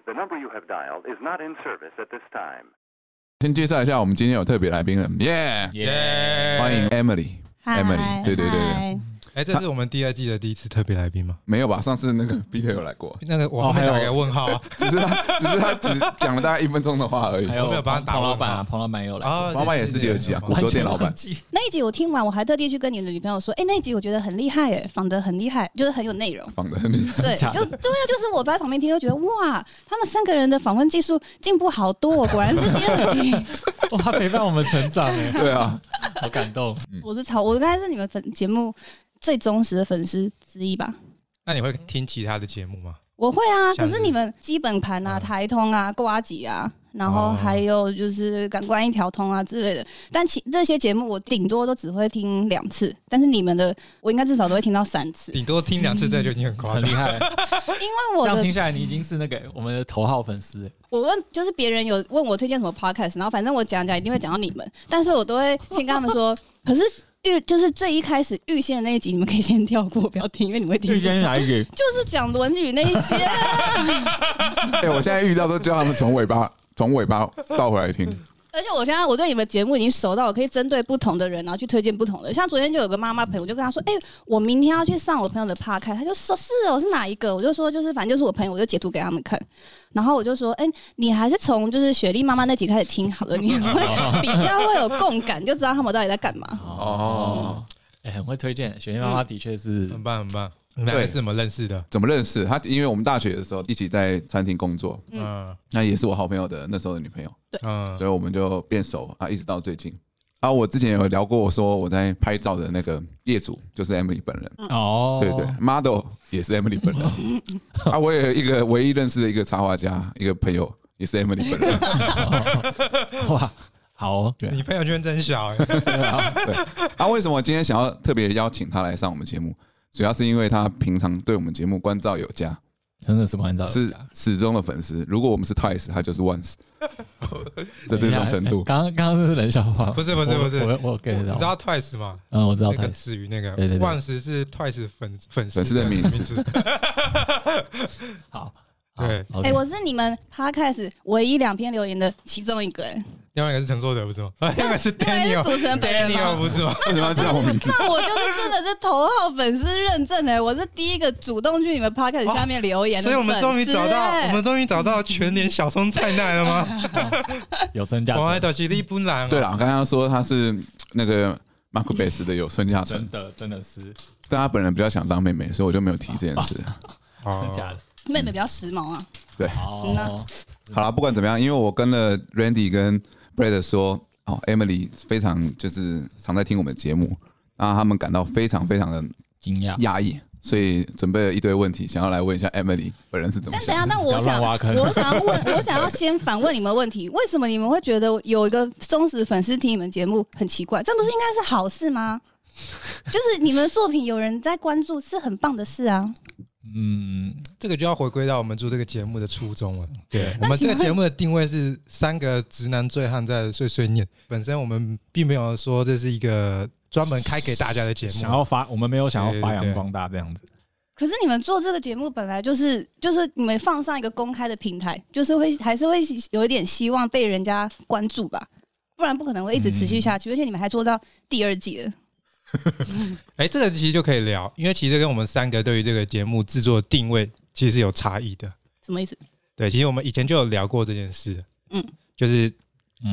We're sorry, the number you have dialed is not in service at this time. 先介绍一下，我们今天有特别来宾了，耶！耶！欢迎 Emily，Emily，对对对对。 哎，这是我们第二季的第一次特别来宾吗？没有吧？上次那个 Peter 有来过，那个我后面打个问号啊，只是他，只是他只讲了大概一分钟的话而已。还有没有帮他打彭老板啊？彭老板也有来，彭老板也是第二季啊，古着店老板。那一集我听完，我还特地去跟你的女朋友说，哎，那一集我觉得很厉害，哎，仿的很厉害，就是很有内容，仿的很厉害。对，就对啊，就是我在旁边听，就觉得哇，他们三个人的访问技术进步好多，果然是第二季。哇，陪伴我们成长哎，对啊，好感动。我是超，我刚才是你们粉节目最忠实的粉丝之一吧？那你会听其他的节目吗？我会啊，可是你们基本盘啊、台通啊、瓜几啊，然后还有就是感官一条通啊之类的。但其这些节目我顶多都只会听两次，但是你们的我应该至少都会听到三次。顶多听两次，这就已经很夸张，很厉害。因为我这样听下来，你已经是那个我们的头号粉丝。我问就是别人有问我推荐什么 podcast，然后反正我讲讲一定会讲到你们，但是我都会先跟他们说，可是。预就是最一开始预先的那一集，你们可以先跳过，不要听，因为你们会听。预先哪一集？就是讲《论语》那一些。哎，我现在遇到都叫他们从尾巴从尾巴倒回来听。而且我现在我对你们节目已经熟到，我可以针对不同的人，然后去推荐不同的。像昨天就有个妈妈朋友，我就跟她说：“哎、欸，我明天要去上我朋友的 podcast。”她就说：“是哦，是哪一个？”我就说：“就是反正就是我朋友。”我就截图给他们看。然后我就说：“哎、欸，你还是从就是雪莉妈妈那集开始听好了，你会 比较会有共感，就知道他们到底在干嘛。”哦，哎、欸，很会推荐。雪莉妈妈的确是、嗯、很棒，很棒。你们是怎么认识的？怎么认识？他因为我们大学的时候一起在餐厅工作，嗯，那也是我好朋友的那时候的女朋友，对，嗯，所以我们就变熟啊，一直到最近。啊，我之前有聊过，我说我在拍照的那个业主就是 Emily 本人，哦，对对，model 也是 Emily 本人。啊，我也有一个唯一认识的一个插画家，一个朋友也是 Emily 本人。哇，好，你朋友圈真小哎。对啊，为什么今天想要特别邀请他来上我们节目？主要是因为他平常对我们节目关照有加，真的是关照，是始终的粉丝。如果我们是 Twice，他就是 Once，在这种程度。刚刚刚刚是冷笑话，不是不是不是，我我 get 到。你知道 Twice 吗？嗯，我知道。那个至于那个对对对，Once 是 Twice 粉粉丝的名字。好，对，哎，我是你们 Podcast 唯一两篇留言的其中一个人。另外一个是陈硕德不是吗？另外一个是 Daniel 主持人 Daniel 不是吗？为什么要叫我 名字？那我就是真的是头号粉丝认证的，我是第一个主动去你们 Podcast 下面留言的。所以我们终于找到，我们终于找到全年小松菜奈了吗？有村架纯。我爱的是利布兰。对了，我刚刚说他是那个 Macbeth 的有村架纯，真的真的是。但他本人比较想当妹妹，所以我就没有提这件事。真的假的？妹妹比较时髦啊。对。哦。好了，不管怎么样，因为我跟了 Randy 跟。Brad 说：“哦，Emily 非常就是常在听我们的节目，让他们感到非常非常的惊讶、讶异，所以准备了一堆问题，想要来问一下 Emily 本人是怎么想。但等下，那我想，我想要问，我想要先反问你们问题：为什么你们会觉得有一个忠实粉丝听你们节目很奇怪？这不是应该是好事吗？就是你们的作品有人在关注，是很棒的事啊。”嗯，这个就要回归到我们做这个节目的初衷了。对，我们这个节目的定位是三个直男醉汉在碎碎念。本身我们并没有说这是一个专门开给大家的节目，想要发，我们没有想要发扬光大这样子。可是你们做这个节目本来就是，就是你们放上一个公开的平台，就是会还是会有一点希望被人家关注吧，不然不可能会一直持续下去。而且你们还做到第二季了。哎，这个其实就可以聊，因为其实跟我们三个对于这个节目制作定位其实是有差异的。什么意思？对，其实我们以前就有聊过这件事。嗯，就是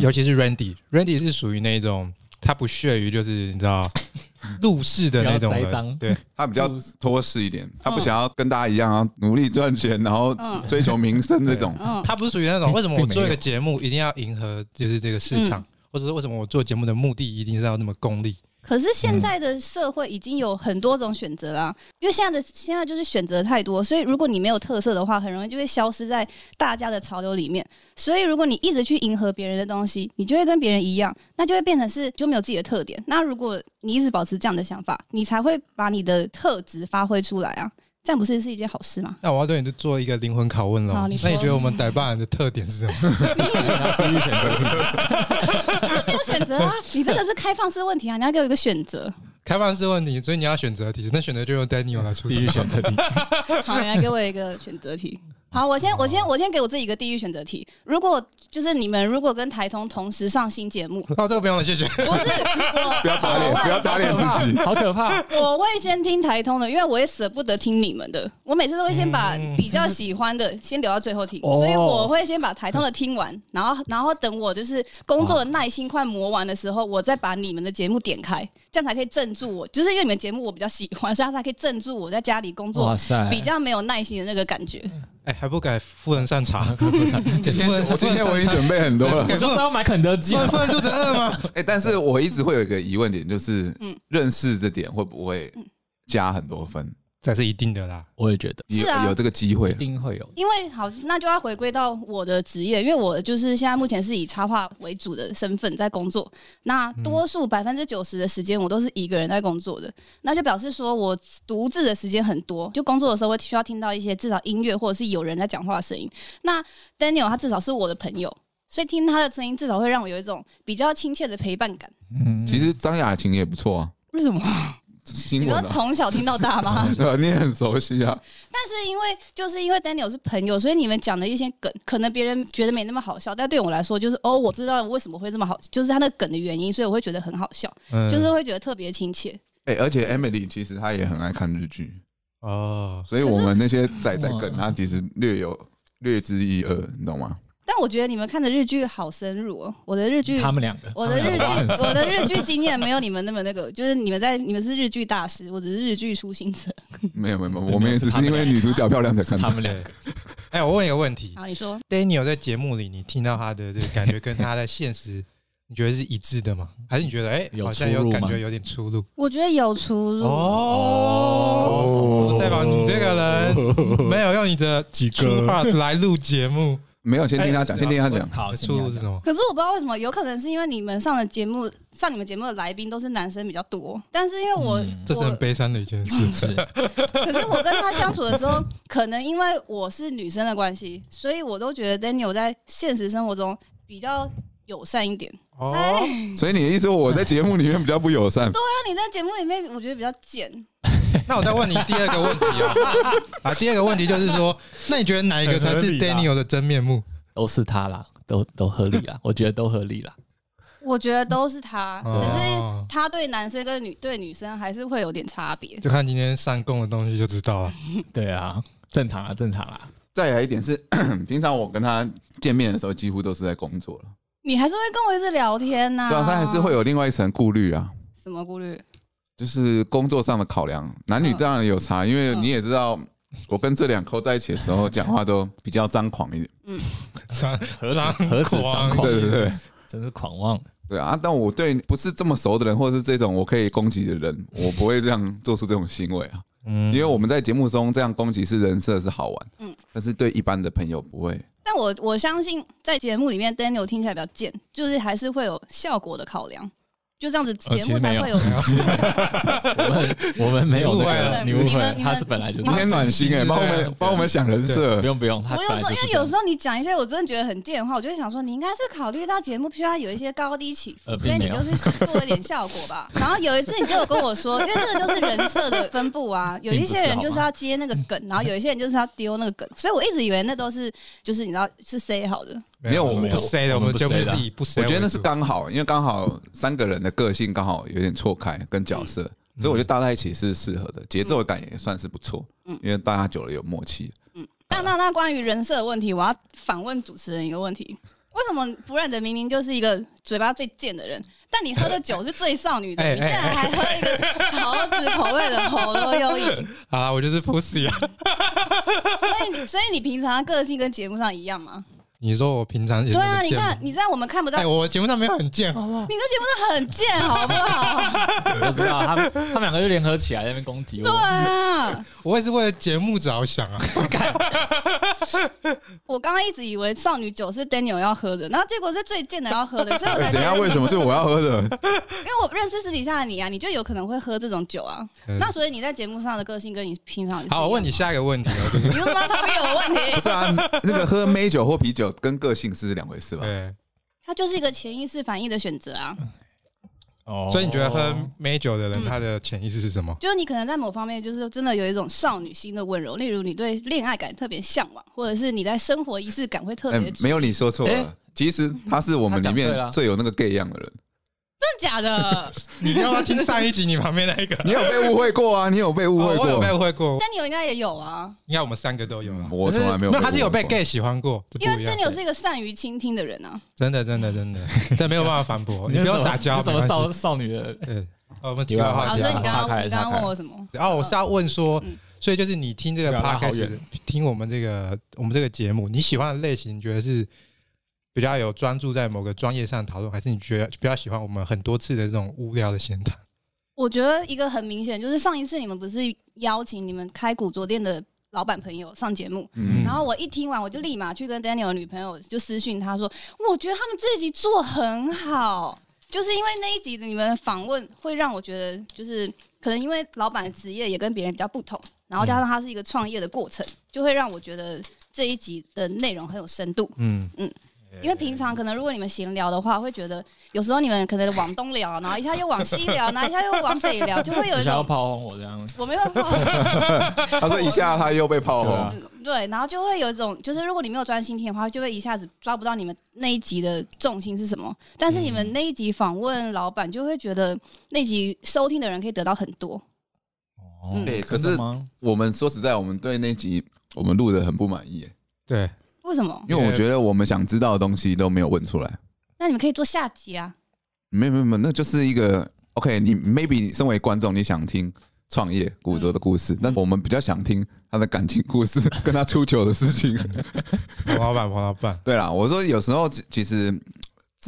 尤其是 Randy，Randy 是属于那种他不屑于就是你知道 入世的那种人，对，他比较脱世一点，他不想要跟大家一样啊，努力赚钱，然后追求名声这种。嗯他不是属于那种为什么我做一个节目一定要迎合就是这个市场，或者说为什么我做节目的目的一定是要那么功利。可是现在的社会已经有很多种选择啦，因为现在的现在就是选择太多，所以如果你没有特色的话，很容易就会消失在大家的潮流里面。所以如果你一直去迎合别人的东西，你就会跟别人一样，那就会变成是就没有自己的特点。那如果你一直保持这样的想法，你才会把你的特质发挥出来啊。这样不是是一件好事吗？那我要对你做一个灵魂拷问了。那你觉得我们傣爸人的特点是什么？必须选择题。选择啊！你这个是开放式问题啊！你要给我一个选择。开放式问题，所以你要选择题，那选择就用 Daniel 来出题。必须选择题。好，你来给我一个选择题。好，我先我先我先给我自己一个地狱选择题。如果就是你们如果跟台通同时上新节目，哦，这个不用了，谢谢。不是，我不要打脸，不要打脸自己，好可怕。我会先听台通的，因为我也舍不得听你们的。我每次都会先把比较喜欢的先留到最后听，所以我会先把台通的听完，然后然后等我就是工作的耐心快磨完的时候，我再把你们的节目点开，这样才可以镇住我。就是因为你们节目我比较喜欢，所以它才可以镇住我在家里工作比较没有耐心的那个感觉。哎，还不改夫人擅长？今天我今天我已经准备很多了，我就是要买肯德基，富人肚子饿吗？哎，但是我一直会有一个疑问点，就是认识这点会不会加很多分？这是一定的啦，我也觉得有有这个机会，一定会有。因为好，那就要回归到我的职业，因为我就是现在目前是以插画为主的身份在工作。那多数百分之九十的时间，我都是一个人在工作的，那就表示说我独自的时间很多。就工作的时候，会需要听到一些至少音乐或者是有人在讲话的声音。那 Daniel 他至少是我的朋友，所以听他的声音至少会让我有一种比较亲切的陪伴感。嗯，其实张雅琴也不错啊。为什么？你要从小听到大吗？对，你也很熟悉啊。但是因为就是因为 Daniel 是朋友，所以你们讲的一些梗，可能别人觉得没那么好笑，但对我来说，就是哦，我知道为什么会这么好，就是他的梗的原因，所以我会觉得很好笑，就是会觉得特别亲切。哎，而且 Emily 其实她也很爱看日剧哦，所以我们那些仔仔梗，她其实略有略知一二，你懂吗？但我觉得你们看的日剧好深入哦，我的日剧，他们两个，我的日剧，我的日剧经验没有你们那么那个，就是你们在，你们是日剧大师，我只是日剧初心者。没有没有，我们也只是因为女主角漂亮才看他们两个。哎，我问一个问题，好，你说，Daniel 在节目里，你听到他的这个感觉跟他在现实，你觉得是一致的吗？还是你觉得哎，好像有感觉有点出入？我觉得有出入哦，代表你这个人没有用你的几个话来录节目。没有，先听他讲，先听他讲。好，出入是什么？可是我不知道为什么，有可能是因为你们上的节目，上你们节目的来宾都是男生比较多。但是因为我，这是很悲伤的一件事。是。可是我跟他相处的时候，可能因为我是女生的关系，所以我都觉得 Daniel 在现实生活中比较友善一点。哦。所以你的意思，我在节目里面比较不友善？对啊，你在节目里面我觉得比较贱。那我再问你第二个问题哦，啊，第二个问题就是说，那你觉得哪一个才是 Daniel 的真面目？都是他啦，都都合理啦，我觉得都合理啦。我觉得都是他，只是他对男生跟女对女生还是会有点差别。就看今天上供的东西就知道了。对啊，正常啊，正常啦。再来一点是，平常我跟他见面的时候，几乎都是在工作了。你还是会跟我一直聊天呐？对啊，他还是会有另外一层顾虑啊。什么顾虑？就是工作上的考量，男女当然有差，因为你也知道，我跟这两抠在一起的时候，讲话都比较张狂一点。嗯，张何张何止张狂？对对对，真是狂妄。对啊，但我对不是这么熟的人，或者是这种我可以攻击的人，我不会这样做出这种行为啊。嗯，因为我们在节目中这样攻击是人设是好玩，嗯，但是对一般的朋友不会。但我我相信在节目里面，Daniel 听起来比较贱，就是还是会有效果的考量。就这样子，节目才会有。我们我们没有误会，你误会，他是本来就今天暖心哎，帮我们帮我们想人设，不用不用。我有时候因为有时候你讲一些我真的觉得很贱的话，我就会想说，你应该是考虑到节目需要有一些高低起伏，所以你就是做了一点效果吧。然后有一次你就有跟我说，因为这个就是人设的分布啊，有一些人就是要接那个梗，然后有一些人就是要丢那个梗，所以我一直以为那都是就是你知道是 say 好的。没有，我们不塞的，我们就自己不塞。我觉得那是刚好，因为刚好三个人的个性刚好有点错开跟角色，所以我觉得搭在一起是适合的，节奏感也算是不错。嗯，因为大家久了有默契。嗯，那那那关于人设的问题，我要反问主持人一个问题：为什么不然的明明就是一个嘴巴最贱的人，但你喝的酒是最少女的，你竟然还喝一个桃子口味的喉咙优饮？好啦，我就是 pussy 啊。所以，所以你平常个性跟节目上一样吗？你说我平常也对啊，你看，你在我们看不到。哎，我节目上没有很贱，好不好？你的节目上很贱，好不好？我知道，他们他们两个就联合起来在那边攻击我。对啊，我也是为了节目着想啊。我刚刚一直以为少女酒是 Daniel 要喝的，然后结果是最贱的要喝的，所以我才。等下为什么是我要喝的？因为我认识私底下的你啊，你就有可能会喝这种酒啊。那所以你在节目上的个性跟你平常好，我问你下一个问题。你他妈逃避我问题？不是啊，那个喝美酒或啤酒。跟个性是两回事吧？对，它就是一个潜意识反应的选择啊。哦，所以你觉得喝美酒的人，他的潜意识是什么？就是你可能在某方面，就是真的有一种少女心的温柔，例如你对恋爱感特别向往，或者是你在生活仪式感会特别、欸。没有，你说错了、欸，其实他是我们里面最有那个 gay 样的人。真的假的？你要不要听上一集你旁边那一个？你有被误会过啊？你有被误会过？我有被误会过。但你有应该也有啊？应该我们三个都有啊。我从来没有。那他是有被 gay 喜欢过，因为但你有是一个善于倾听的人啊。真的，真的，真的，这没有办法反驳。你不要撒娇，什么少少女的？对，我们题外话题。所以你刚刚你刚刚问我什么？然后我是要问说，所以就是你听这个 podcast，听我们这个我们这个节目，你喜欢的类型，你觉得是？比较有专注在某个专业上讨论，还是你觉得比较喜欢我们很多次的这种无聊的闲谈？我觉得一个很明显，就是上一次你们不是邀请你们开古着店的老板朋友上节目，嗯，然后我一听完，我就立马去跟 Daniel 的女朋友就私讯他说，我觉得他们这一集做很好，就是因为那一集的你们访问会让我觉得，就是可能因为老板的职业也跟别人比较不同，然后加上他是一个创业的过程，就会让我觉得这一集的内容很有深度，嗯嗯。因为平常可能如果你们闲聊的话，会觉得有时候你们可能往东聊，然后一下又往西聊，然后一下又往北聊，就会有一种炮轰我这样。我没有炮轰。他说一下他又被炮轰。对，然后就会有一种，就是如果你没有专心听的话，就会一下子抓不到你们那一集的重心是什么。但是你们那一集访问老板，就会觉得那集收听的人可以得到很多。哦、嗯，对。可是我们说实在，我们对那集我们录的很不满意。对。为什么？因为我觉得我们想知道的东西都没有问出来。那你们可以做下集啊。没有没有没有，那就是一个 OK 你。你 maybe 你身为观众，你想听创业古着的故事，嗯，但我们比较想听他的感情故事，跟他出糗的事情。黄老板，黄老板。对啦，我说有时候其实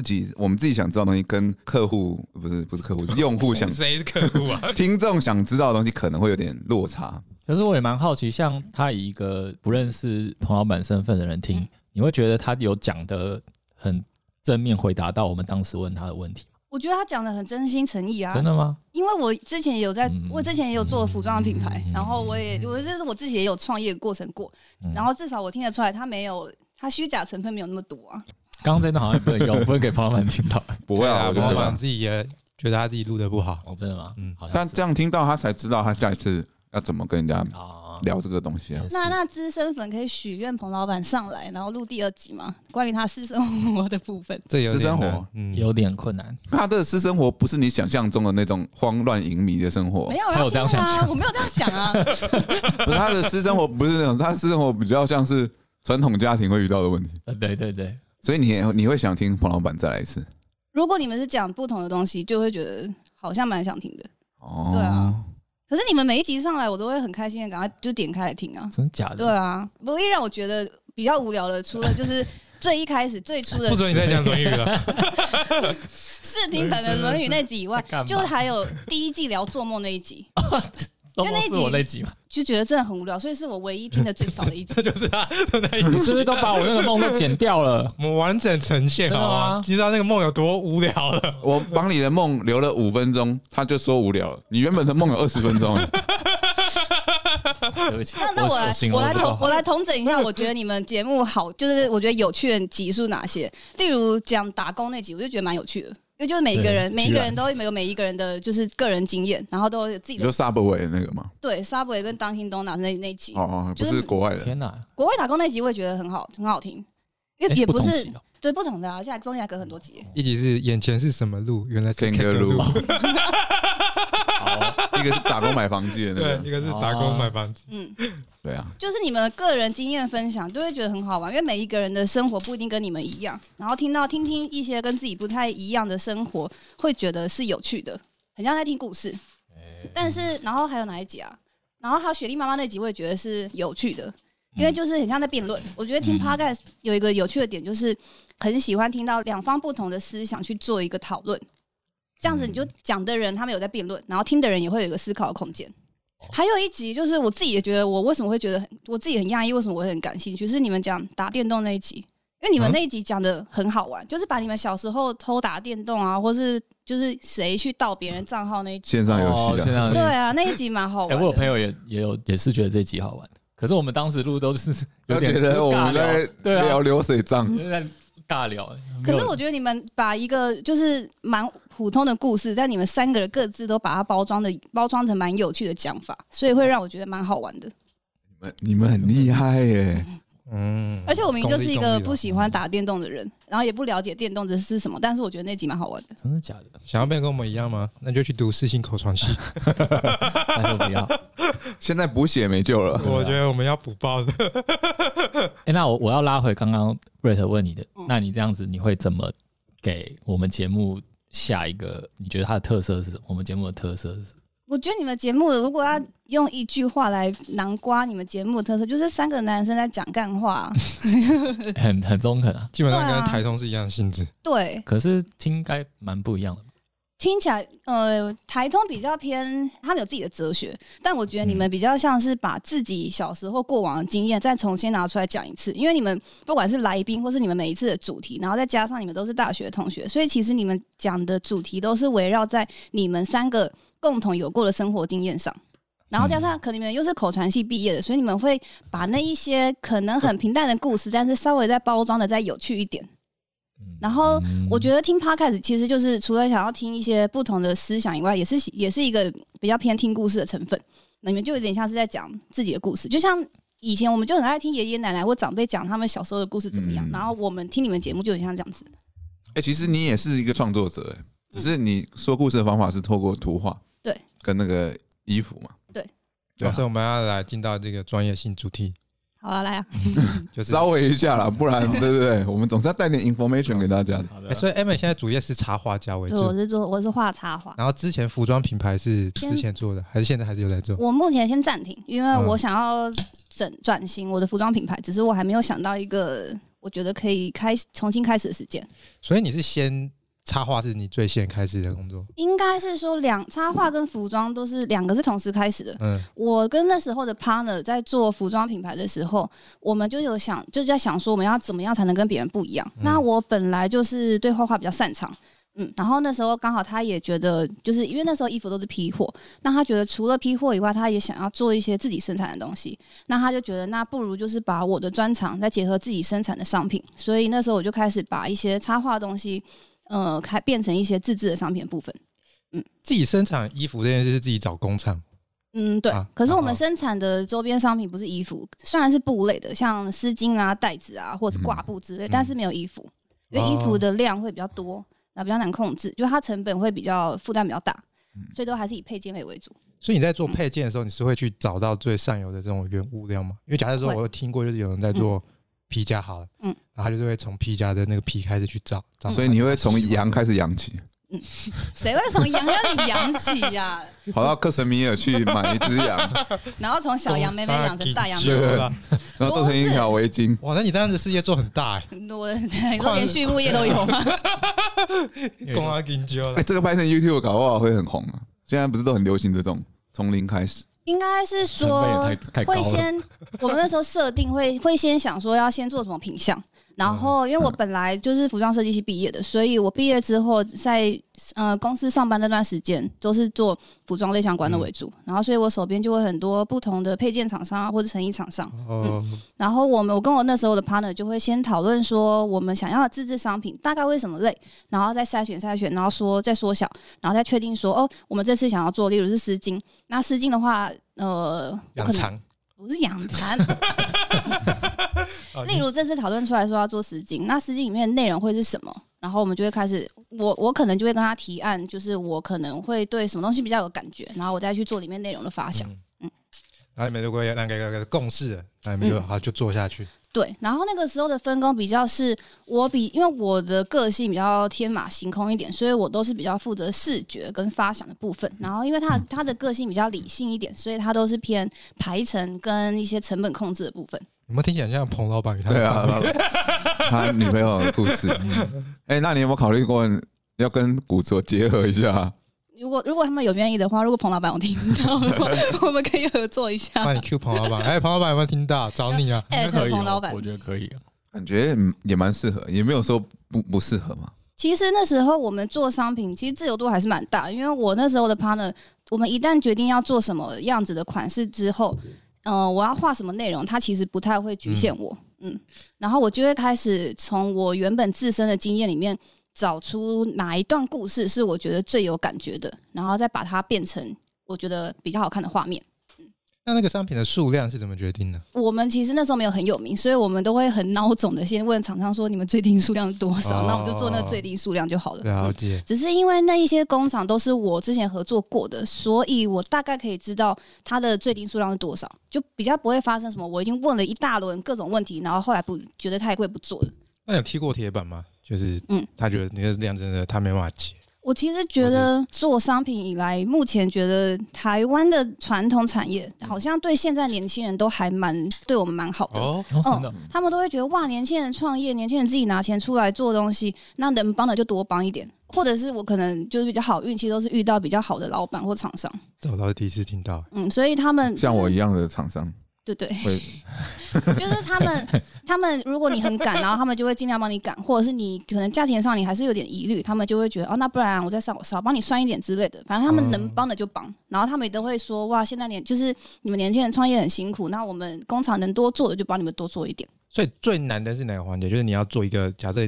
自己我们自己想知道的东西，跟客户不是不是客户是用户想谁是客户啊？听众想知道的东西可能会有点落差。可是我也蛮好奇，像他以一个不认识彭老板身份的人听，你会觉得他有讲的很正面，回答到我们当时问他的问题吗？我觉得他讲的很真心诚意啊。真的吗？因为我之前也有在，我之前也有做服装的品牌，然后我也，我就是我自己也有创业过程过，然后至少我听得出来，他没有，他虚假成分没有那么多啊。刚刚真的好像不能用，不会给彭老板听到。不会啊，彭老板自己也觉得他自己录的不好。哦，真的吗？嗯，好。但这样听到他才知道，他下一次。要怎么跟人家聊这个东西啊？那那资深粉可以许愿彭老板上来，然后录第二集吗？关于他私生活的部分。这有私生活，嗯，有点困难。他的私生活不是你想象中的那种慌乱淫靡的生活。没有，他有这样想啊？我没有这样想啊。不是他的私生活，不是那种，他私生活比较像是传统家庭会遇到的问题。呃，对对对。所以你你会想听彭老板再来一次？如果你们是讲不同的东西，就会觉得好像蛮想听的。哦，对啊。可是你们每一集上来，我都会很开心的，赶快就点开来听啊！真的假的？对啊，唯一让我觉得比较无聊的，除了就是 最一开始最初的，不准你再讲《论语》了。试听版的《论语》那集以外，就是还有第一季聊做梦那一集。因为那一集我那集嘛，就觉得真的很无聊，所以是我唯一听的最少的一集。这 就是他的那一集。你是不是都把我那个梦都剪掉了？我们完整呈现好吗？你知道那个梦有多无聊了？我帮你的梦留了五分钟，他就说无聊了。你原本的梦有二十分钟。对不起，那那我来我来统我来统整一下，我觉得你们节目好，就是我觉得有趣的集数哪些？例如讲打工那集，我就觉得蛮有趣的。因为就是每一个人，每一个人都有每一个人的就是个人经验，然后都有自己的。就 Subway 那个吗？对，Subway 跟 Dunkin Donuts 那那集。哦哦，不是国外的。天哪！国外打工那集我也觉得很好，很好听。因为也不是对不同的啊，现在中间还隔很多集。一集是眼前是什么路？原来是 Kangaroo 路。一个是打工买房子的那个，一个是打工买房子。嗯。对啊，就是你们个人经验分享都会觉得很好玩，因为每一个人的生活不一定跟你们一样，然后听到听听一些跟自己不太一样的生活，会觉得是有趣的，很像在听故事。但是，然后还有哪一集啊？然后还有雪莉妈妈那集，我也觉得是有趣的，因为就是很像在辩论。我觉得听 Podcast 有一个有趣的点，就是很喜欢听到两方不同的思想去做一个讨论，这样子你就讲的人他们有在辩论，然后听的人也会有一个思考的空间。还有一集，就是我自己也觉得，我为什么会觉得很，我自己很讶异，为什么我会很感兴趣？是你们讲打电动那一集，因为你们那一集讲的很好玩，就是把你们小时候偷打电动啊，或是就是谁去盗别人账号那一集，线上游戏的，对啊，那一集蛮好玩。哎，我有朋友也也有也是觉得这集好玩，可是我们当时录都是 有点觉得我们在 聊流水账，在尬聊。可是我觉得你们把一个就是蛮。普通的故事，但你们三个人各自都把它包装的包装成蛮有趣的讲法，所以会让我觉得蛮好玩的。你们你们很厉害耶！嗯，而且我明明就是一个不喜欢打电动的人，然后也不了解电动的是什么，但是我觉得那集蛮好玩的。真的假的？想要变跟我们一样吗？那就去读四星口传系。还是不要？现在补血没救了。我觉得我们要补报的。哎、欸，那我我要拉回刚刚瑞特问你的，那你这样子你会怎么给我们节目下一个？你觉得它的特色是什么？我们节目的特色是什么？我觉得你们节目如果要用一句话来囊括你们节目的特色，就是三个男生在讲干话，很很中肯啊，基本上跟台通是一样的性质。对，可是听应该蛮不一样的。听起来，呃，台通比较偏，他们有自己的哲学，但我觉得你们比较像是把自己小时候过往的经验再重新拿出来讲一次，因为你们不管是来宾或是你们每一次的主题，然后再加上你们都是大学同学，所以其实你们讲的主题都是围绕在你们三个。共同有过的生活经验上，然后加上可能你们又是口传系毕业的，所以你们会把那一些可能很平淡的故事，但是稍微再包装的再有趣一点。然后我觉得听 Podcast 其实就是除了想要听一些不同的思想以外，也是也是一个比较偏听故事的成分。那你们就有点像是在讲自己的故事，就像以前我们就很爱听爷爷奶奶或长辈讲他们小时候的故事怎么样，然后我们听你们节目就很像这样子。哎，其实你也是一个创作者，哎，只是你说故事的方法是透过图画。对，跟那个衣服嘛，对，对啊，所以我们要来进到这个专业性主题。好啊，来啊，就是稍微一下啦，不然 对对对，我们总是要带点 information 给大家的。欸、所以 Emma 现在主业是插画家为主，我是做我是画插画。然后之前服装品牌是之前做的，还是现在还是有在做？我目前先暂停，因为我想要整转型我的服装品牌，只是我还没有想到一个我觉得可以开始重新开始的时间。所以你是先。插画是你最先开始的工作，应该是说两插画跟服装都是两个是同时开始的。嗯，我跟那时候的 partner 在做服装品牌的时候，我们就有想，就在想说我们要怎么样才能跟别人不一样。嗯、那我本来就是对画画比较擅长，嗯，然后那时候刚好他也觉得，就是因为那时候衣服都是批货，那他觉得除了批货以外，他也想要做一些自己生产的东西。那他就觉得，那不如就是把我的专长再结合自己生产的商品。所以那时候我就开始把一些插画的东西。呃，开变成一些自制的商品的部分，嗯，自己生产衣服这件事是自己找工厂，嗯，对。啊、可是我们生产的周边商品不是衣服，虽然是布类的，像丝巾啊、袋子啊，或者是挂布之类，嗯、但是没有衣服，嗯、因为衣服的量会比较多，然后比较难控制，就它成本会比较负担比较大，所以都还是以配件类为主。所以你在做配件的时候，你是会去找到最上游的这种原物料吗？因为假设说我有听过，就是有人在做。皮夹好了，嗯，然后他就是会从皮夹的那个皮开始去找，找，所以你会从羊开始养起，嗯，谁会从羊让你养起呀？跑到克什米尔去买一只羊，然后从小羊妹妹养成大羊，然后做成一条围巾。哇，那你这样子事业做很大哎，很多，你说连畜牧业都有吗？公阿金蕉，哎，这个拍成 YouTube 搞不好会很红啊！现在不是都很流行这种从零开始。应该是说会先，我们那时候设定会会先想说要先做什么品项。然后，因为我本来就是服装设计系毕业的，所以我毕业之后在呃公司上班那段时间都是做服装类相关的为主。然后，所以我手边就会很多不同的配件厂商啊，或者成衣厂商。嗯。然后我们我跟我那时候的 partner 就会先讨论说我们想要的自制商品大概为什么类，然后再筛选筛选，然后说再缩小，然后再确定说哦，我们这次想要做，例如是丝巾。那丝巾的话，呃，养蚕。不是养蚕，例如这次讨论出来说要做实景，那实景里面的内容会是什么？然后我们就会开始，我我可能就会跟他提案，就是我可能会对什么东西比较有感觉，然后我再去做里面内容的发想。嗯，嗯然后你们如果要那个个共识，那你们就好就做下去。对，然后那个时候的分工比较是，我比因为我的个性比较天马行空一点，所以我都是比较负责视觉跟发想的部分。然后因为他他的个性比较理性一点，所以他都是偏排程跟一些成本控制的部分。有没有听起来像彭老板一样？对啊，他女朋友的故事。哎、欸，那你有没有考虑过要跟古着结合一下？如果如果他们有愿意的话，如果彭老板有听到的话，我们可以合作一下。帮你 Q 彭老板，哎、欸，彭老板有没有听到？找你啊，哎，彭老板，我觉得可以，感觉也蛮适合，也没有说不不适合嘛。其实那时候我们做商品，其实自由度还是蛮大，因为我那时候的 partner，我们一旦决定要做什么样子的款式之后，嗯、呃，我要画什么内容，它其实不太会局限我，嗯，嗯，然后我就会开始从我原本自身的经验里面。找出哪一段故事是我觉得最有感觉的，然后再把它变成我觉得比较好看的画面。那那个商品的数量是怎么决定的？我们其实那时候没有很有名，所以我们都会很孬种的先问厂商说，你们最低数量是多少？那、哦、我们就做那最低数量就好了。了解、嗯。只是因为那一些工厂都是我之前合作过的，所以我大概可以知道它的最低数量是多少，就比较不会发生什么我已经问了一大轮各种问题，然后后来不觉得太贵不做了。那有踢过铁板吗？就是嗯，他觉得你的量真的他没办法接。我其实觉得做商品以来，目前觉得台湾的传统产业好像对现在年轻人都还蛮对我们蛮好的。哦，嗯，他们都会觉得哇，年轻人创业，年轻人自己拿钱出来做东西，那能帮的就多帮一点，或者是我可能就是比较好运气，都是遇到比较好的老板或厂商。这我倒是第一次听到，嗯，所以他们像我一样的厂商。对对，就是他们，他们如果你很赶，然后他们就会尽量帮你赶，或者是你可能价钱上你还是有点疑虑，他们就会觉得哦，那不然我再少少帮你算一点之类的，反正他们能帮的就帮，然后他们也都会说哇，现在年就是你们年轻人创业很辛苦，那我们工厂能多做的就帮你们多做一点。所以最难的是哪个环节？就是你要做一个，假设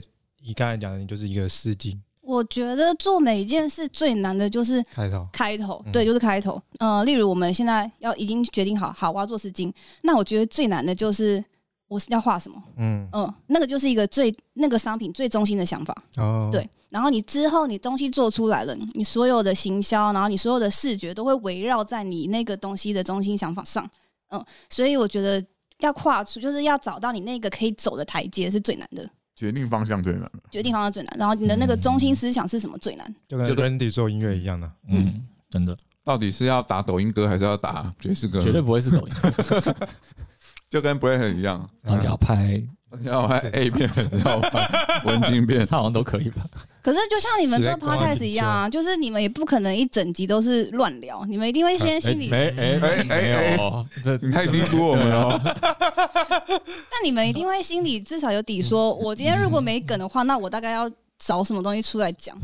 你刚才讲的，你就是一个司机。我觉得做每一件事最难的就是开头，开头，对，就是开头。呃，例如我们现在要已经决定好，好，我要做丝巾，那我觉得最难的就是我是要画什么，嗯嗯、呃，那个就是一个最那个商品最中心的想法，哦，对。然后你之后你东西做出来了，你所有的行销，然后你所有的视觉都会围绕在你那个东西的中心想法上，嗯、呃，所以我觉得要跨出，就是要找到你那个可以走的台阶是最难的。决定方向最难，决定方向最难。然后你的那个中心思想是什么最难？嗯、就跟 Randy 做音乐一样的。嗯，真的。到底是要打抖音歌还是要打爵士歌？绝对不会是抖音。就跟 Bryan 一样，然后要拍。要拍 A 片，要拍文青片，他好像都可以吧？可是就像你们做 Podcast 一样啊，就是你们也不可能一整集都是乱聊，你们一定会先心里哎哎哎哎哎，这你太低估我们了。那你们一定会心里至少有底，说我今天如果没梗的话，那我大概要找什么东西出来讲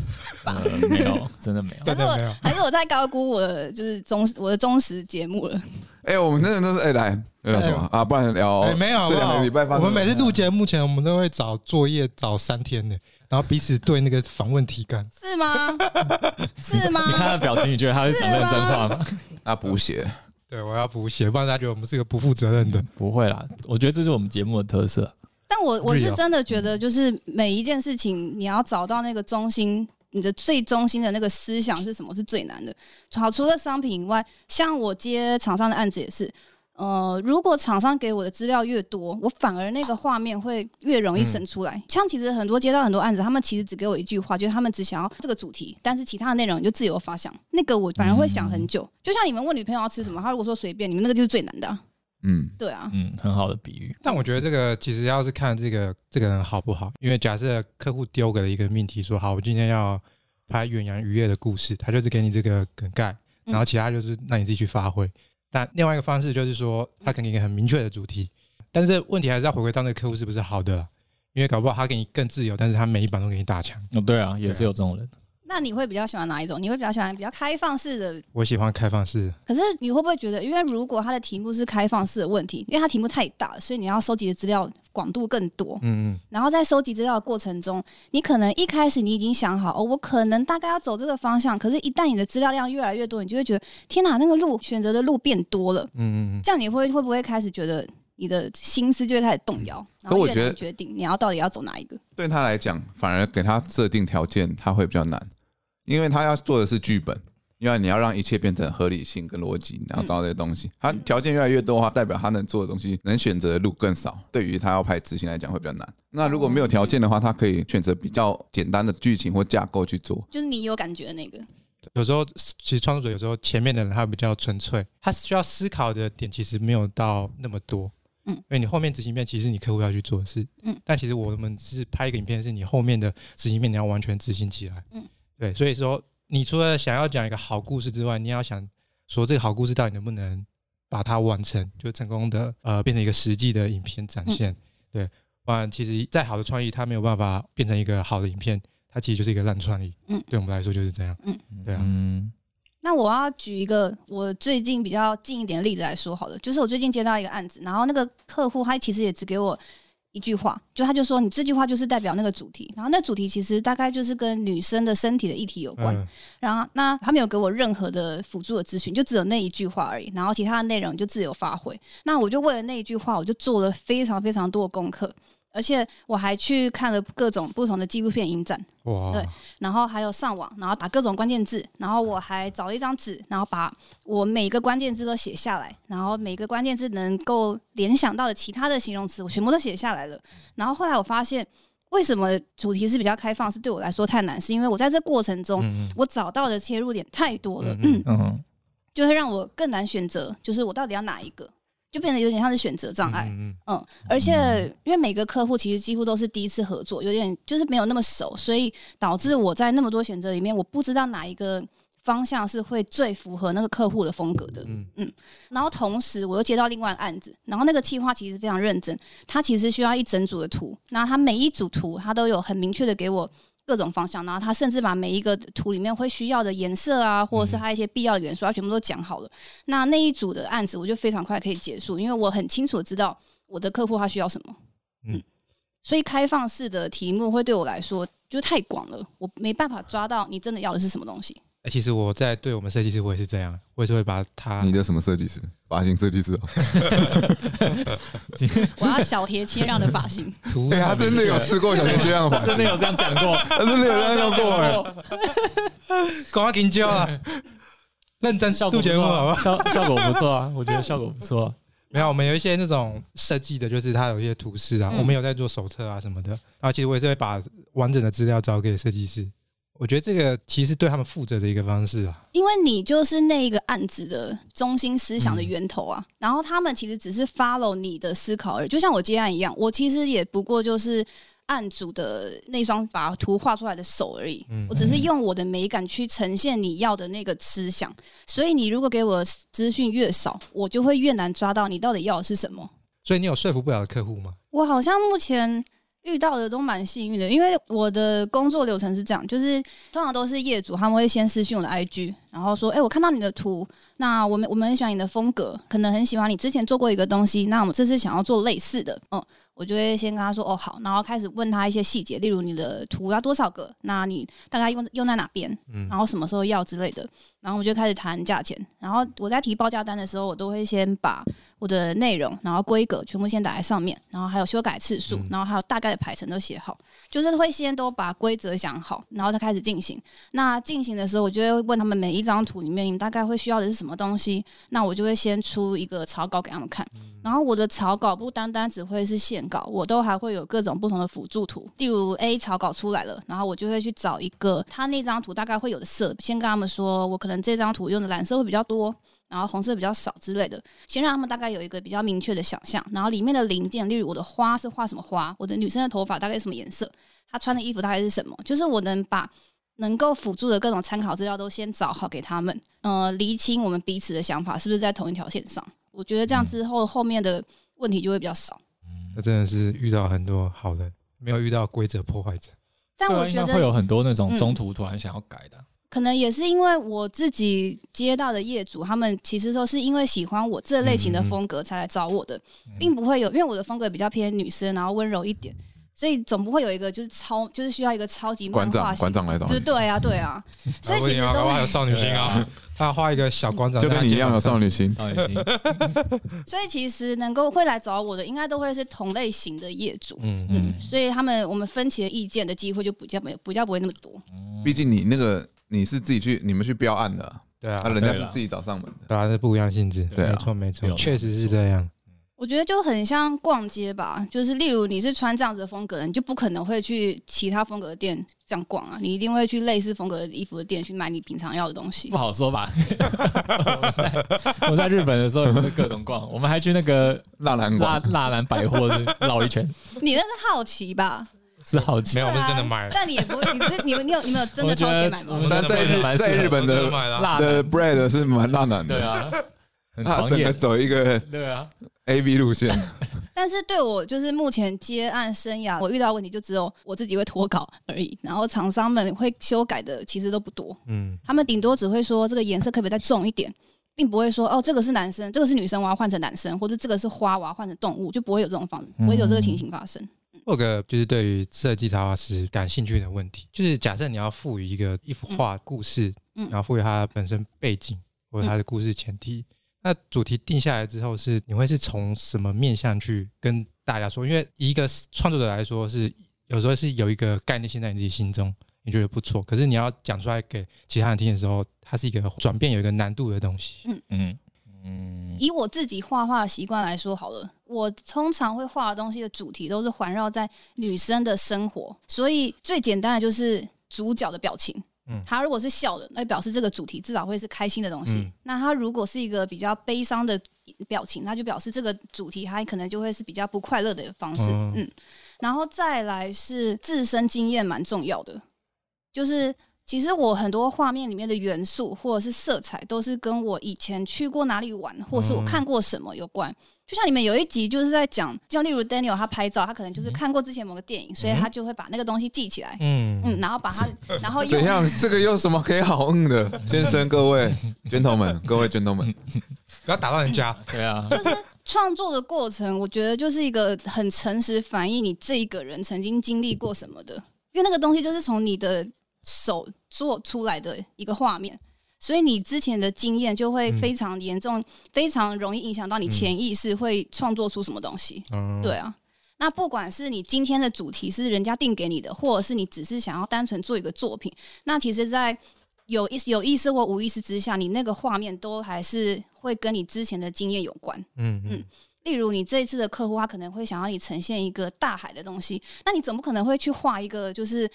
吧？没有，真的没有，还是我还是我太高估我的就是忠我的忠实节目了。哎，我们真的都是哎来。聊什么啊？不然聊。哎，没有，这两个礼拜发。我们每次录节目前，我们都会找作业找三天的，然后彼此对那个访问提纲。是吗？是吗？你看他的表情，你觉得他是讲认真话吗？他补写。对，我要补写，不然大家觉得我们是个不负责任的。不会啦，我觉得这是我们节目的特色。但我我是真的觉得，就是每一件事情，你要找到那个中心，你的最中心的那个思想是什么，是最难的。好，除了商品以外，像我接厂商的案子也是。呃，如果厂商给我的资料越多，我反而那个画面会越容易生出来。嗯、像其实很多接到很多案子，他们其实只给我一句话，就是他们只想要这个主题，但是其他的内容你就自由发想。那个我反而会想很久。嗯、就像你们问女朋友要吃什么，她如果说随便，你们那个就是最难的、啊。嗯，对啊，嗯，很好的比喻。但我觉得这个其实要是看这个这个人好不好，因为假设客户丢给了一个命题，说好，我今天要拍远洋渔业的故事，他就是给你这个梗概，然后其他就是让你自己去发挥。但另外一个方式就是说，他给你一个很明确的主题，但是问题还是要回归到那个客户是不是好的，因为搞不好他给你更自由，但是他每一版都给你打枪。哦，对啊，也是有这种人。那你会比较喜欢哪一种？你会比较喜欢比较开放式的？我喜欢开放式。可是你会不会觉得，因为如果它的题目是开放式的问题，因为它题目太大了，所以你要收集的资料广度更多。嗯嗯。然后在收集资料的过程中，你可能一开始你已经想好，哦，我可能大概要走这个方向。可是，一旦你的资料量越来越多，你就会觉得，天哪，那个路选择的路变多了。嗯嗯。这样你会会不会开始觉得你的心思就会开始动摇？然后越难决定你要到底要走哪一个？对他来讲，反而给他设定条件，他会比较难。因为他要做的是剧本，因为你要让一切变成合理性跟逻辑，你要找到这些东西。他条件越来越多的话，代表他能做的东西、能选择的路更少。对于他要拍执行来讲会比较难。那如果没有条件的话，他可以选择比较简单的剧情或架构去做。就是你有感觉的那个。有时候其实创作者有时候前面的人他比较纯粹，他需要思考的点其实没有到那么多。嗯，因为你后面执行面其实你客户要去做的事。嗯，但其实我们是拍一个影片，是你后面的执行面你要完全执行起来。嗯。对，所以说，你除了想要讲一个好故事之外，你要想说这个好故事到底能不能把它完成，就成功的呃变成一个实际的影片展现。对，不然其实再好的创意，它没有办法变成一个好的影片，它其实就是一个烂创意。嗯，对我们来说就是这样。嗯，对啊。嗯，那我要举一个我最近比较近一点的例子来说好了，就是我最近接到一个案子，然后那个客户他其实也只给我。一句话，就他就说你这句话就是代表那个主题，然后那主题其实大概就是跟女生的身体的议题有关。嗯、然后那他没有给我任何的辅助的咨询，就只有那一句话而已，然后其他的内容就自由发挥。那我就为了那一句话，我就做了非常非常多的功课。而且我还去看了各种不同的纪录片影展，哇对，然后还有上网，然后打各种关键字，然后我还找了一张纸，然后把我每个关键字都写下来，然后每个关键字能够联想到的其他的形容词，我全部都写下来了。然后后来我发现，为什么主题是比较开放，是对我来说太难，是因为我在这过程中，嗯嗯我找到的切入点太多了，嗯，嗯，嗯，就会让我更难选择，就是我到底要哪一个。就变得有点像是选择障碍，嗯，嗯，而且因为每个客户其实几乎都是第一次合作，有点就是没有那么熟，所以导致我在那么多选择里面，我不知道哪一个方向是会最符合那个客户的风格的，嗯嗯。然后同时我又接到另外案子，然后那个企划其实非常认真，他其实需要一整组的图，那他每一组图他都有很明确的给我。各种方向，然后他甚至把每一个图里面会需要的颜色啊，或者是他一些必要的元素，他全部都讲好了。那那一组的案子，我就非常快可以结束，因为我很清楚知道我的客户他需要什么。嗯，所以开放式的题目会对我来说就太广了，我没办法抓到你真的要的是什么东西。哎，其实我在对我们设计师，我也是这样，我也是会把他。你的什么设计师？发型设计师哦。我要小铁切让的发型。对，他真的有试过小铁切让的发型，真的有这样讲过，他真的有这样讲过哎。赶快紧教啊！认真效果不错，好吧？效效果不错啊，我觉得效果不错。没有，我们有一些那种设计的，就是它有一些图示啊，我们有在做手册啊什么的。然后其实我也是会把完整的资料找给设计师。我觉得这个其实对他们负责的一个方式啊，因为你就是那一个案子的中心思想的源头啊，嗯、然后他们其实只是 follow 你的思考而已，就像我接案一样，我其实也不过就是案主的那双把图画出来的手而已，嗯、我只是用我的美感去呈现你要的那个思想，所以你如果给我资讯越少，我就会越难抓到你到底要的是什么。所以你有说服不了的客户吗？我好像目前。遇到的都蛮幸运的，因为我的工作流程是这样，就是通常都是业主他们会先私讯我的 IG，然后说，哎、欸，我看到你的图，那我们我们很喜欢你的风格，可能很喜欢你之前做过一个东西，那我们这次想要做类似的，嗯。我就会先跟他说哦好，然后开始问他一些细节，例如你的图要多少个，那你大概用用在哪边，然后什么时候要之类的，然后我就开始谈价钱。然后我在提报价单的时候，我都会先把我的内容，然后规格全部先打在上面，然后还有修改次数，然后还有大概的排程都写好，就是会先都把规则想好，然后再开始进行。那进行的时候，我就会问他们每一张图里面你们大概会需要的是什么东西，那我就会先出一个草稿给他们看。然后我的草稿不单单只会是线稿，我都还会有各种不同的辅助图。例如 A 草稿出来了，然后我就会去找一个他那张图大概会有的色，先跟他们说，我可能这张图用的蓝色会比较多，然后红色比较少之类的，先让他们大概有一个比较明确的想象。然后里面的零件，例如我的花是画什么花，我的女生的头发大概是什么颜色，她穿的衣服大概是什么，就是我能把能够辅助的各种参考资料都先找好给他们，呃，厘清我们彼此的想法是不是在同一条线上。我觉得这样之后，后面的问题就会比较少。嗯，那真的是遇到很多好人，没有遇到规则破坏者。但我觉得会有很多那种中途突然想要改的。可能也是因为我自己接到的业主，他们其实说是因为喜欢我这类型的风格才来找我的，并不会有，因为我的风格比较偏女生，然后温柔一点。所以总不会有一个就是超就是需要一个超级馆长馆长来找，对对 啊对啊，所以其实都还有少女心啊，他要画一个小馆长，就跟你一样有少女心，少女心。所以其实能够会来找我的，应该都会是同类型的业主，嗯嗯，所以他们我们分歧的意见的机会就比较没比较不会那么多。毕竟你那个你是自己去你们去标案的，对啊，人家是自己找上门的，对啊，是不一样性质，对，没错没错，确实是这样。我觉得就很像逛街吧，就是例如你是穿这样子的风格，你就不可能会去其他风格的店这样逛啊，你一定会去类似风格的衣服的店去买你平常要的东西。不好说吧？我在我在日本的时候也是各种逛，我们还去那个纳兰纳纳兰百货绕一圈。你那是好奇吧？是好奇，没有，我们是真的买了。但你也不会，你是你你有你没有真的 掏钱买吗？但在日在日本的的 bread 是蛮纳兰的，对啊。他整个走一个对啊。A B 路线，但是对我就是目前接案生涯，我遇到问题就只有我自己会脱稿而已，然后厂商们会修改的其实都不多，嗯，他们顶多只会说这个颜色可不可以再重一点，并不会说哦，这个是男生，这个是女生，我要换成男生，或者这个是花，我要换成动物，就不会有这种方，不会有这个情形发生。有个就是对于设计插画师感兴趣的问题，就是假设你要赋予一个一幅画故事，嗯，然后赋予它本身背景或者它的故事前提，那主题定下来之后，是你会是从什么面向去跟大家说？因为一个创作者来说，是有时候是有一个概念，现在你自己心中你觉得不错，可是你要讲出来给其他人听的时候，它是一个转变有一个难度的东西。嗯嗯。嗯，以我自己画画的习惯来说好了，我通常会画的东西的主题都是环绕在女生的生活，所以最简单的就是主角的表情。嗯，他如果是笑的，那表示这个主题至少会是开心的东西。嗯、那他如果是一个比较悲伤的表情，那就表示这个主题他可能就会是比较不快乐的方式。嗯，嗯，然后再来是自身经验蛮重要的，就是。其实我很多画面里面的元素或者是色彩，都是跟我以前去过哪里玩，或是我看过什么有关。就像你们有一集就是在讲，就像例如 Daniel 他拍照，他可能就是看过之前某个电影，所以他就会把那个东西记起来。嗯嗯，然后把它，然后 怎样？这个有什么可以好嗯的？先生，各位 gentlemen，各位 gentlemen，不要打断人家。对啊，就是创作的过程，我觉得就是一个很诚实反映你这一个人曾经经历过什么的，因为那个东西就是从你的。手做出来的一个画面，所以你之前的经验就会非常严重，嗯、非常容易影响到你潜意识会创作出什么东西。嗯、对啊，那不管是你今天的主题是人家定给你的，或者是你只是想要单纯做一个作品，那其实，在有意有意识或无意识之下，你那个画面都还是会跟你之前的经验有关。嗯嗯，例如你这一次的客户，他可能会想要你呈现一个大海的东西，那你怎么可能会去画一个就是？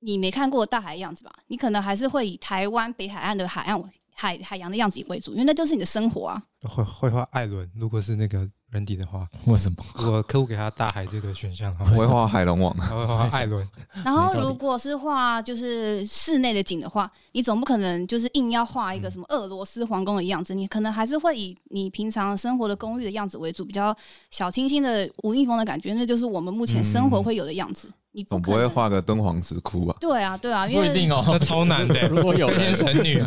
你没看过大海的样子吧？你可能还是会以台湾北海岸的海岸海海洋的样子为主，因为那就是你的生活啊。会会画艾伦，如果是那个。人体的话，为什么？我客户给他大海这个选项，我会画海龙王，他会画艾伦。然后如果是画就是室内的景的话，你总不可能就是硬要画一个什么俄罗斯皇宫的样子，你可能还是会以你平常生活的公寓的样子为主，比较小清新的文艺风的感觉，那就是我们目前生活会有的样子。你总不会画个敦煌石窟吧？对啊，对啊，因为不一定哦，那超难的。如果有天神女，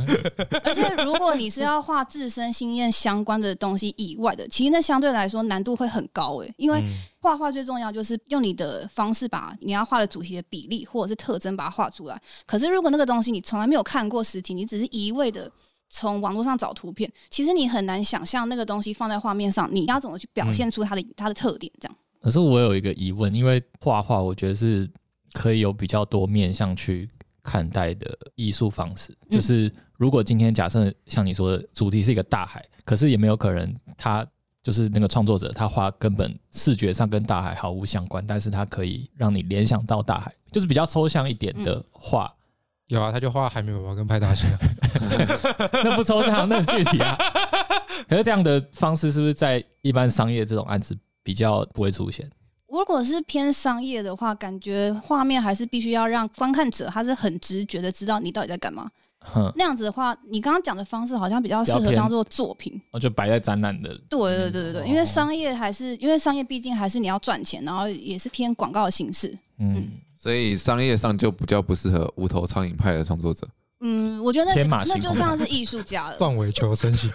而且如果你是要画自身经验相关的东西以外的，其实那相对来说。难度会很高诶，因为画画最重要就是用你的方式把你要画的主题的比例或者是特征把它画出来。可是如果那个东西你从来没有看过实体，你只是一味的从网络上找图片，其实你很难想象那个东西放在画面上，你要怎么去表现出它的它的特点？这样。可是我有一个疑问，因为画画我觉得是可以有比较多面向去看待的艺术方式。就是如果今天假设像你说的主题是一个大海，可是也没有可能它。就是那个创作者，他画根本视觉上跟大海毫无相关，但是他可以让你联想到大海，就是比较抽象一点的画。嗯、有啊，他就画海绵宝宝跟派大星，那不抽象，那很具体啊。可是这样的方式是不是在一般商业这种案子比较不会出现？如果是偏商业的话，感觉画面还是必须要让观看者他是很直觉的知道你到底在干嘛。那样子的话，你刚刚讲的方式好像比较适合当做作品，哦，就摆在展览的。对对对对对，因为商业还是因为商业毕竟还是你要赚钱，然后也是偏广告的形式。嗯，所以商业上就比较不适合无头苍蝇派的创作者。嗯，我觉得那那就像是艺术家了。断尾求生型。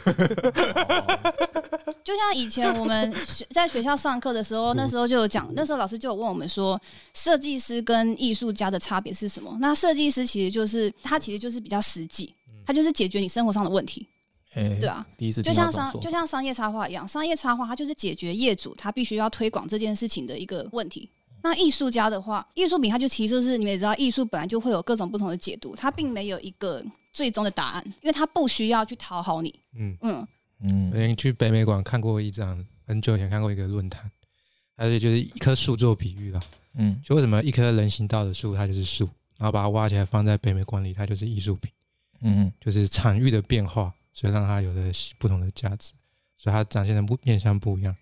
就像以前我们在学校上课的时候，那时候就有讲，那时候老师就有问我们说，设计师跟艺术家的差别是什么？那设计师其实就是他其实就是比较实际，他就是解决你生活上的问题，对啊，第一次就像商就像商业插画一样，商业插画它就是解决业主他必须要推广这件事情的一个问题。那艺术家的话，艺术品它就其实就是你们也知道，艺术本来就会有各种不同的解读，它并没有一个最终的答案，因为它不需要去讨好你，嗯嗯。嗯，我去北美馆看过一张，很久以前看过一个论坛，而且就是一棵树做比喻了。嗯，就为什么一棵人行道的树它就是树，然后把它挖起来放在北美馆里，它就是艺术品。嗯，就是场域的变化，所以让它有了不同的价值，所以它展现的不面向不一样。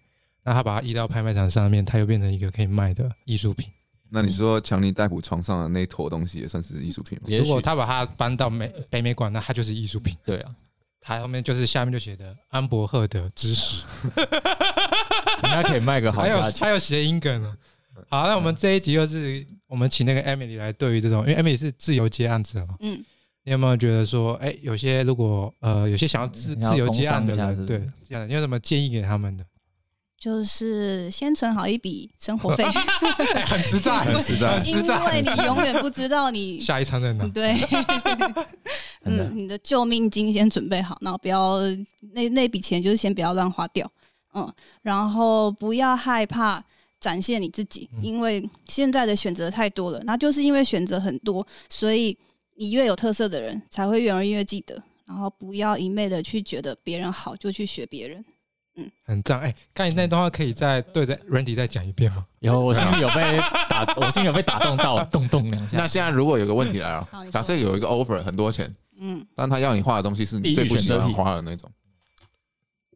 那他把它移到拍卖场上面，它又变成一个可以卖的艺术品。那你说强尼戴普床上的那一坨东西也算是艺术品吗？如果他把它搬到美北美馆，那它就是艺术品。对啊。它后面就是下面就写的安伯赫的知识，应该可以卖个好价钱。还有谐音梗呢。好，那我们这一集又是我们请那个 Emily 来对于这种，因为 Emily 是自由接案者嘛。嗯。你有没有觉得说，哎、欸，有些如果呃，有些想要自自由接案的人，是是对，这样，你有什么建议给他们的？就是先存好一笔生活费，很实在，很实在，因为你永远不知道你 下一餐在哪。对，嗯，你的救命金先准备好，然后不要那那笔钱就是先不要乱花掉，嗯，然后不要害怕展现你自己，因为现在的选择太多了，那就是因为选择很多，所以你越有特色的人才会越容易越记得，然后不要一昧的去觉得别人好就去学别人。嗯，很赞哎！刚才那段话可以再对着 Randy 再讲一遍吗？有，我心里有被打，我心里有被打动到，动动两下。那现在如果有个问题来了，假设有一个 offer 很多钱，嗯，但他要你画的东西是你最不喜欢画的那种，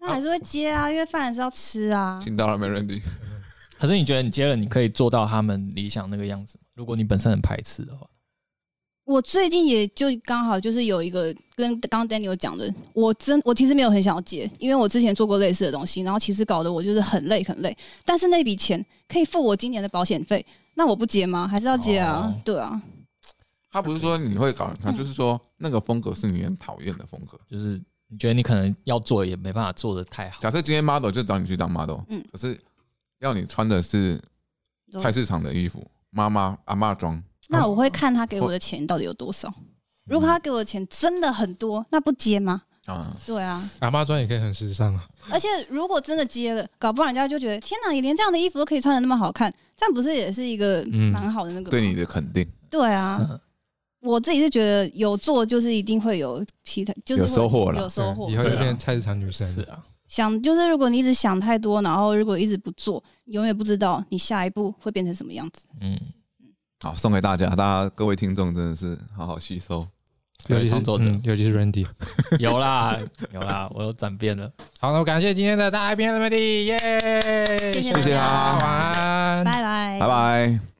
那还是会接啊，因为饭还是要吃啊。听到了没，Randy？可是你觉得你接了，你可以做到他们理想那个样子吗？如果你本身很排斥的话。我最近也就刚好就是有一个跟刚刚 Daniel 讲的，我真我其实没有很想要接，因为我之前做过类似的东西，然后其实搞得我就是很累很累。但是那笔钱可以付我今年的保险费，那我不接吗？还是要接啊？哦、对啊。他不是说你会搞，他就是说那个风格是你很讨厌的风格，就是你觉得你可能要做也没办法做的太好。假设今天 model 就找你去当 model，嗯，可是要你穿的是菜市场的衣服，妈妈阿嬷装。那我会看他给我的钱到底有多少。如果他给我的钱真的很多，那不接吗？啊，对啊，阿妈装也可以很时尚啊。而且如果真的接了，搞不好人家就觉得天哪，你连这样的衣服都可以穿的那么好看，这样不是也是一个蛮好的那个？对你的肯定。对啊，我自己是觉得有做就是一定会有其他，就是有收获了，有收获，以后就变成菜市场女生。是啊，想就是如果你一直想太多，然后如果一直不做，永远不知道你下一步会变成什么样子。嗯。好，送给大家，大家各位听众真的是好好吸收，尤其是作者，尤其是 Randy，有啦有啦，我有转变了。好，那我感谢今天的大 IP 的 Randy，耶，谢谢谢谢啊，晚安，拜拜，拜拜。